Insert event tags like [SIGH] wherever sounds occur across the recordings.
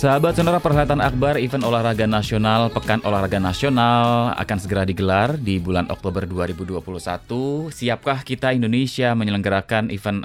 Sahabat Sonora Perhelatan Akbar event olahraga nasional Pekan Olahraga Nasional akan segera digelar di bulan Oktober 2021. Siapkah kita Indonesia menyelenggarakan event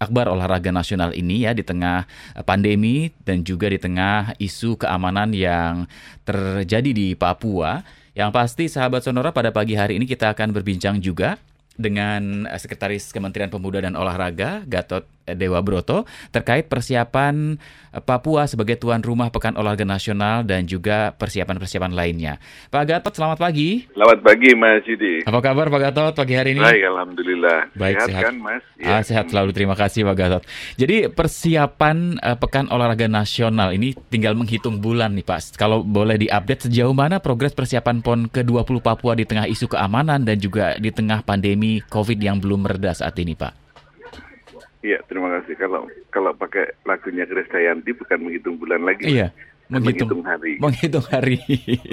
Akbar Olahraga Nasional ini ya di tengah pandemi dan juga di tengah isu keamanan yang terjadi di Papua? Yang pasti sahabat Sonora pada pagi hari ini kita akan berbincang juga dengan Sekretaris Kementerian Pemuda dan Olahraga Gatot Dewa Broto terkait persiapan eh, Papua sebagai tuan rumah Pekan Olahraga Nasional dan juga persiapan-persiapan lainnya. Pak Gatot, selamat pagi. Selamat pagi Mas Yudi. Apa kabar Pak Gatot pagi hari ini? Baik, Alhamdulillah. Baik, sehat, sehat. kan Mas? Ya. Ah, sehat selalu, terima kasih Pak Gatot. Jadi persiapan uh, Pekan Olahraga Nasional ini tinggal menghitung bulan nih Pak. Kalau boleh diupdate sejauh mana progres persiapan PON ke-20 Papua di tengah isu keamanan dan juga di tengah pandemi COVID yang belum mereda saat ini Pak? Iya, terima kasih. Kalau kalau pakai lagunya Krisdayanti bukan menghitung bulan lagi. Iya, menghitung, menghitung hari. Menghitung hari. [LAUGHS] Oke.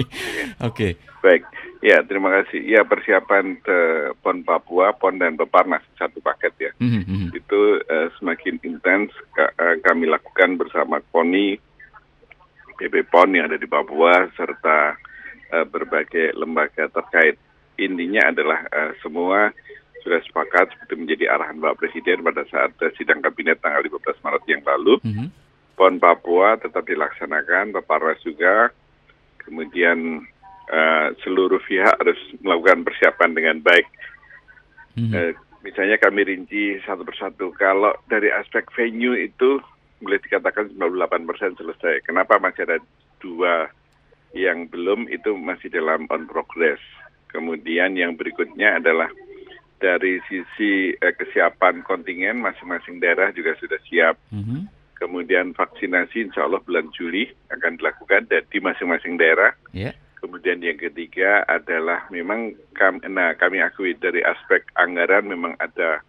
okay. Baik. Ya, terima kasih. Ya, persiapan ke PON Papua, PON dan Peparnas satu paket ya. Mm -hmm. Itu uh, semakin intens uh, kami lakukan bersama KONI, PP PON yang ada di Papua serta uh, berbagai lembaga terkait. Intinya adalah uh, semua sudah sepakat seperti menjadi arahan Bapak Presiden pada saat sidang kabinet tanggal 15 Maret yang lalu. Mm -hmm. PON Papua tetap dilaksanakan, Peparnas juga. Kemudian uh, seluruh pihak harus melakukan persiapan dengan baik. Mm -hmm. uh, misalnya kami rinci satu persatu. Kalau dari aspek venue itu boleh dikatakan 98 persen selesai. Kenapa masih ada dua yang belum itu masih dalam on progress. Kemudian yang berikutnya adalah dari sisi eh, kesiapan kontingen masing-masing daerah juga sudah siap. Mm -hmm. Kemudian vaksinasi insya Allah bulan Juli akan dilakukan di masing-masing daerah. Yeah. Kemudian yang ketiga adalah memang kami, nah, kami akui dari aspek anggaran memang ada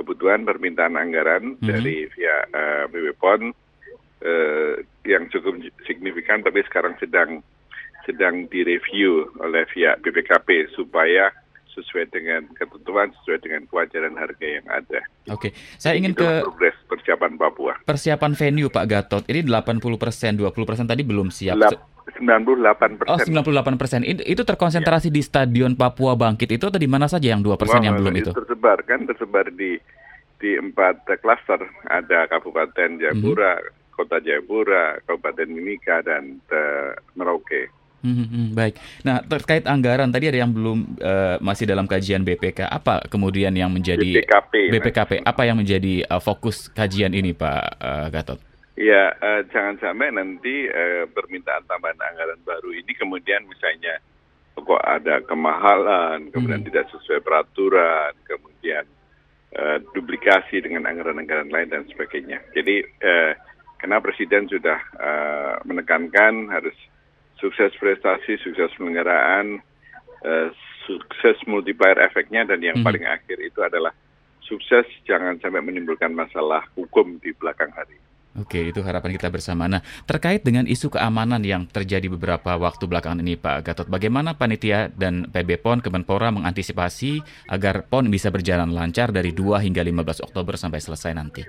kebutuhan permintaan anggaran mm -hmm. dari via uh, uh, yang cukup signifikan tapi sekarang sedang sedang direview oleh via BPKP supaya sesuai dengan ketentuan, sesuai dengan kewajaran harga yang ada. Oke, saya ingin ke progres persiapan Papua. Persiapan venue Pak Gatot, ini 80 persen, 20 persen tadi belum siap. 98 persen. Oh, 98 persen. Itu terkonsentrasi ya. di Stadion Papua Bangkit itu atau di mana saja yang 2 persen yang belum itu? Tersebar kan, tersebar di di empat klaster. Ada Kabupaten Jayapura, hmm. Kota Jayapura, Kabupaten Mimika, dan uh, Merauke. Hmm, hmm, baik. Nah terkait anggaran tadi ada yang belum uh, masih dalam kajian BPK. Apa kemudian yang menjadi BPKP? BPKP. Apa yang menjadi uh, fokus kajian ini, Pak uh, Gatot? Ya uh, jangan sampai nanti uh, permintaan tambahan anggaran baru ini kemudian misalnya kok ada kemahalan, kemudian hmm. tidak sesuai peraturan, kemudian uh, duplikasi dengan anggaran-anggaran lain dan sebagainya. Jadi uh, karena Presiden sudah uh, menekankan harus sukses prestasi, sukses penyelenggaraan, uh, sukses multiplier efeknya, dan yang hmm. paling akhir itu adalah sukses jangan sampai menimbulkan masalah hukum di belakang hari. Oke, itu harapan kita bersama. Nah, terkait dengan isu keamanan yang terjadi beberapa waktu belakangan ini, Pak Gatot, bagaimana panitia dan PB PON Kemenpora mengantisipasi agar PON bisa berjalan lancar dari 2 hingga 15 Oktober sampai selesai nanti?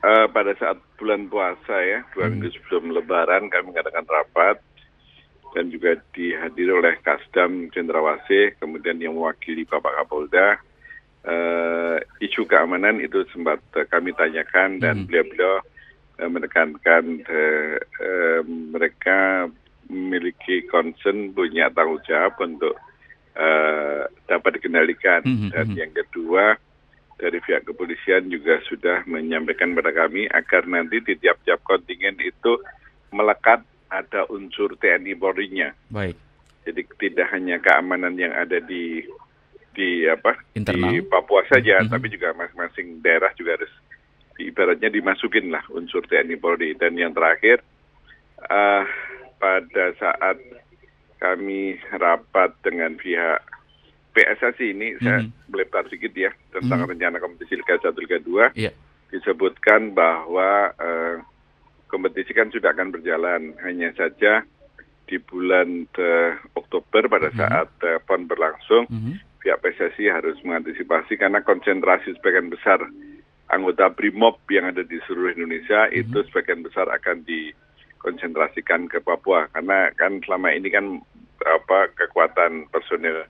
Uh, pada saat bulan puasa ya, dua hmm. minggu sebelum Lebaran kami mengadakan rapat dan juga dihadiri oleh Kasdam Cendrawasih, kemudian yang mewakili Bapak Kapolda. Uh, isu keamanan itu sempat uh, kami tanyakan dan hmm. beliau-beliau uh, menekankan uh, uh, mereka memiliki concern punya tanggung jawab untuk uh, dapat dikendalikan -hmm. dan yang kedua dari pihak kepolisian juga sudah menyampaikan kepada kami agar nanti di tiap-tiap kontingen itu melekat ada unsur TNI Polri-nya. Baik. Jadi tidak hanya keamanan yang ada di di apa Internal. di Papua saja, mm -hmm. tapi juga masing-masing daerah juga harus ibaratnya dimasukin lah unsur TNI Polri. Dan yang terakhir uh, pada saat kami rapat dengan pihak PSSI ini mm -hmm. saya boleh sedikit ya tentang mm -hmm. rencana kompetisi Liga 1 Liga 2 yeah. disebutkan bahwa uh, kompetisi kan sudah akan berjalan. Hanya saja di bulan uh, Oktober pada mm -hmm. saat uh, PON berlangsung, mm -hmm. pihak PSSI harus mengantisipasi karena konsentrasi sebagian besar anggota BRIMOB yang ada di seluruh Indonesia mm -hmm. itu sebagian besar akan di konsentrasikan ke Papua karena kan selama ini kan apa kekuatan personil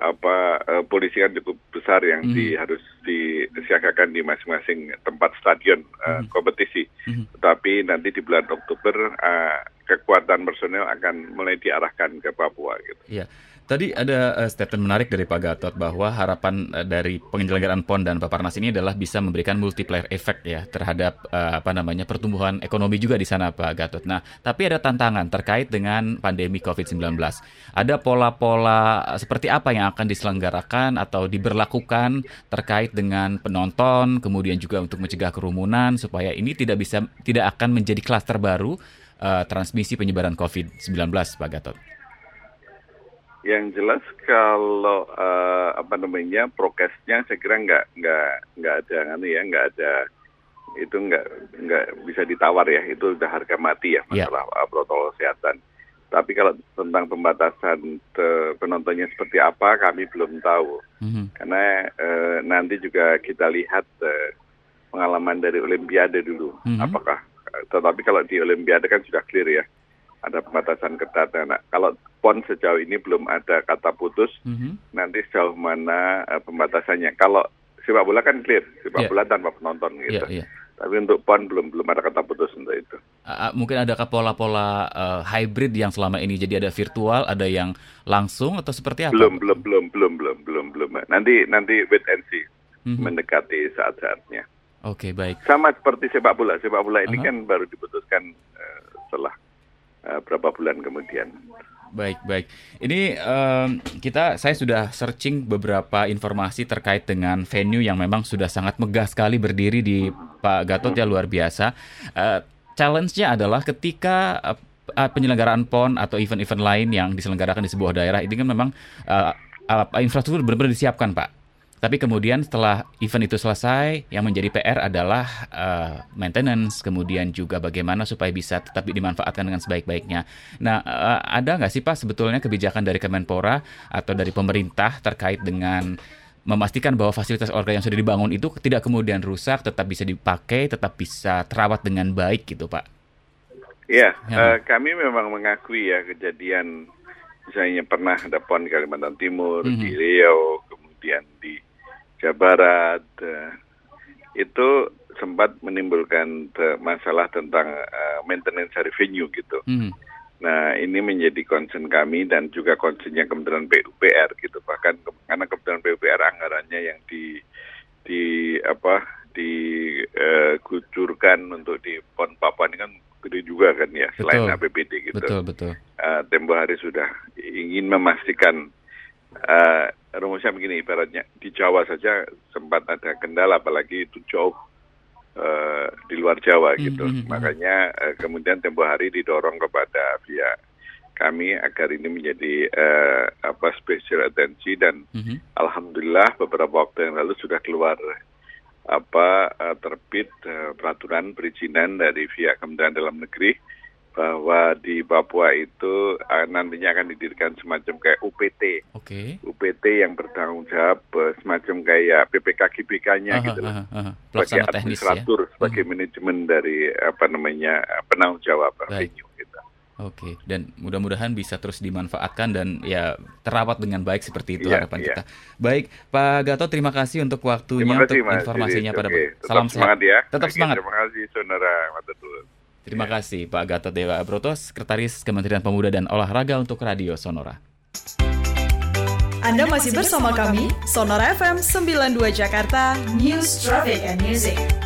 apa uh, polisi kan cukup besar yang mm. di, harus disiagakan di masing-masing tempat stadion uh, mm. kompetisi. Mm. Tetapi nanti di bulan Oktober uh, kekuatan personel akan mulai diarahkan ke Papua gitu. Iya. Tadi ada uh, statement menarik dari Pak Gatot bahwa harapan uh, dari penyelenggaraan PON dan Paparnas ini adalah bisa memberikan multiplier effect ya terhadap uh, apa namanya pertumbuhan ekonomi juga di sana Pak Gatot. Nah, tapi ada tantangan terkait dengan pandemi COVID-19. Ada pola-pola seperti apa yang akan diselenggarakan atau diberlakukan terkait dengan penonton, kemudian juga untuk mencegah kerumunan supaya ini tidak bisa tidak akan menjadi klaster baru uh, transmisi penyebaran COVID-19 Pak Gatot. Yang jelas kalau uh, apa namanya prokesnya saya kira nggak nggak nggak ada anu ya nggak ada itu nggak nggak bisa ditawar ya itu udah harga mati ya iya. masalah yeah. protokol kesehatan. Tapi kalau tentang pembatasan penontonnya seperti apa kami belum tahu mm-hmm. karena uh, nanti juga kita lihat uh, pengalaman dari Olimpiade dulu mm-hmm. apakah tetapi kalau di Olimpiade kan sudah clear ya ada pembatasan ketat. Nah, kalau PON sejauh ini belum ada kata putus, mm-hmm. nanti sejauh mana uh, pembatasannya. Kalau sepak bola kan clear, sepak yeah. bola tanpa penonton gitu. Yeah, yeah. Tapi untuk PON belum belum ada kata putus untuk itu. Uh, mungkin adakah pola-pola uh, hybrid yang selama ini jadi ada virtual, ada yang langsung atau seperti apa? Belum belum belum belum belum belum belum. Nanti nanti wait and see mm-hmm. mendekati saat-saatnya. Oke okay, baik. Sama seperti sepak bola, sepak bola ini uh-huh. kan baru diputuskan uh, setelah uh, berapa bulan kemudian. Baik, baik. Ini um, kita saya sudah searching beberapa informasi terkait dengan venue yang memang sudah sangat megah sekali berdiri di Pak Gatot ya luar biasa. Uh, Challenge-nya adalah ketika uh, penyelenggaraan PON atau event-event lain yang diselenggarakan di sebuah daerah ini kan memang uh, uh, infrastruktur benar-benar disiapkan, Pak. Tapi kemudian setelah event itu selesai, yang menjadi PR adalah uh, maintenance, kemudian juga bagaimana supaya bisa tetap dimanfaatkan dengan sebaik-baiknya. Nah, uh, ada nggak sih Pak sebetulnya kebijakan dari Kemenpora atau dari pemerintah terkait dengan memastikan bahwa fasilitas olahraga yang sudah dibangun itu tidak kemudian rusak, tetap bisa dipakai, tetap bisa terawat dengan baik gitu Pak? Ya, ya. Uh, kami memang mengakui ya kejadian misalnya pernah ada PON di Kalimantan Timur, mm -hmm. di Riau, kemudian di Jawa Barat uh, itu sempat menimbulkan masalah tentang uh, maintenance revenue gitu. Mm. Nah ini menjadi concern kami dan juga concernnya Kementerian PUPR gitu bahkan ke, karena Kementerian PUPR anggarannya yang di di apa dikucurkan uh, untuk di PON Papua ini kan gede juga kan ya betul. selain APBD gitu. Betul betul. Uh, tempo hari sudah ingin memastikan uh, rumusnya begini ibaratnya di Jawa saja sempat ada kendala apalagi itu jauh uh, di luar Jawa mm-hmm. gitu mm-hmm. makanya uh, kemudian tempo hari didorong kepada pihak kami agar ini menjadi uh, apa special attention dan mm-hmm. alhamdulillah beberapa waktu yang lalu sudah keluar apa uh, terbit uh, peraturan perizinan dari pihak Kementerian Dalam Negeri bahwa di Papua itu uh, nantinya akan didirikan semacam kayak UPT. Okay. UPT yang bertanggung jawab uh, semacam kayak PPK GBK-nya gitu loh. Aha, sebagai administratur, ya? sebagai uh manajemen dari apa namanya penanggung jawab venue gitu. Oke, okay. dan mudah-mudahan bisa terus dimanfaatkan dan ya terawat dengan baik seperti itu yeah, harapan yeah. kita. Baik, Pak Gatot, terima kasih untuk waktunya, kasih, untuk informasinya pada Salam sehat. ya. Tetap semangat. Terima kasih, saudara. Terima ya. kasih Pak Gatot Dewa Broto, Sekretaris Kementerian Pemuda dan Olahraga untuk Radio Sonora. Anda masih bersama kami, Sonora FM 92 Jakarta, News, Traffic, and Music.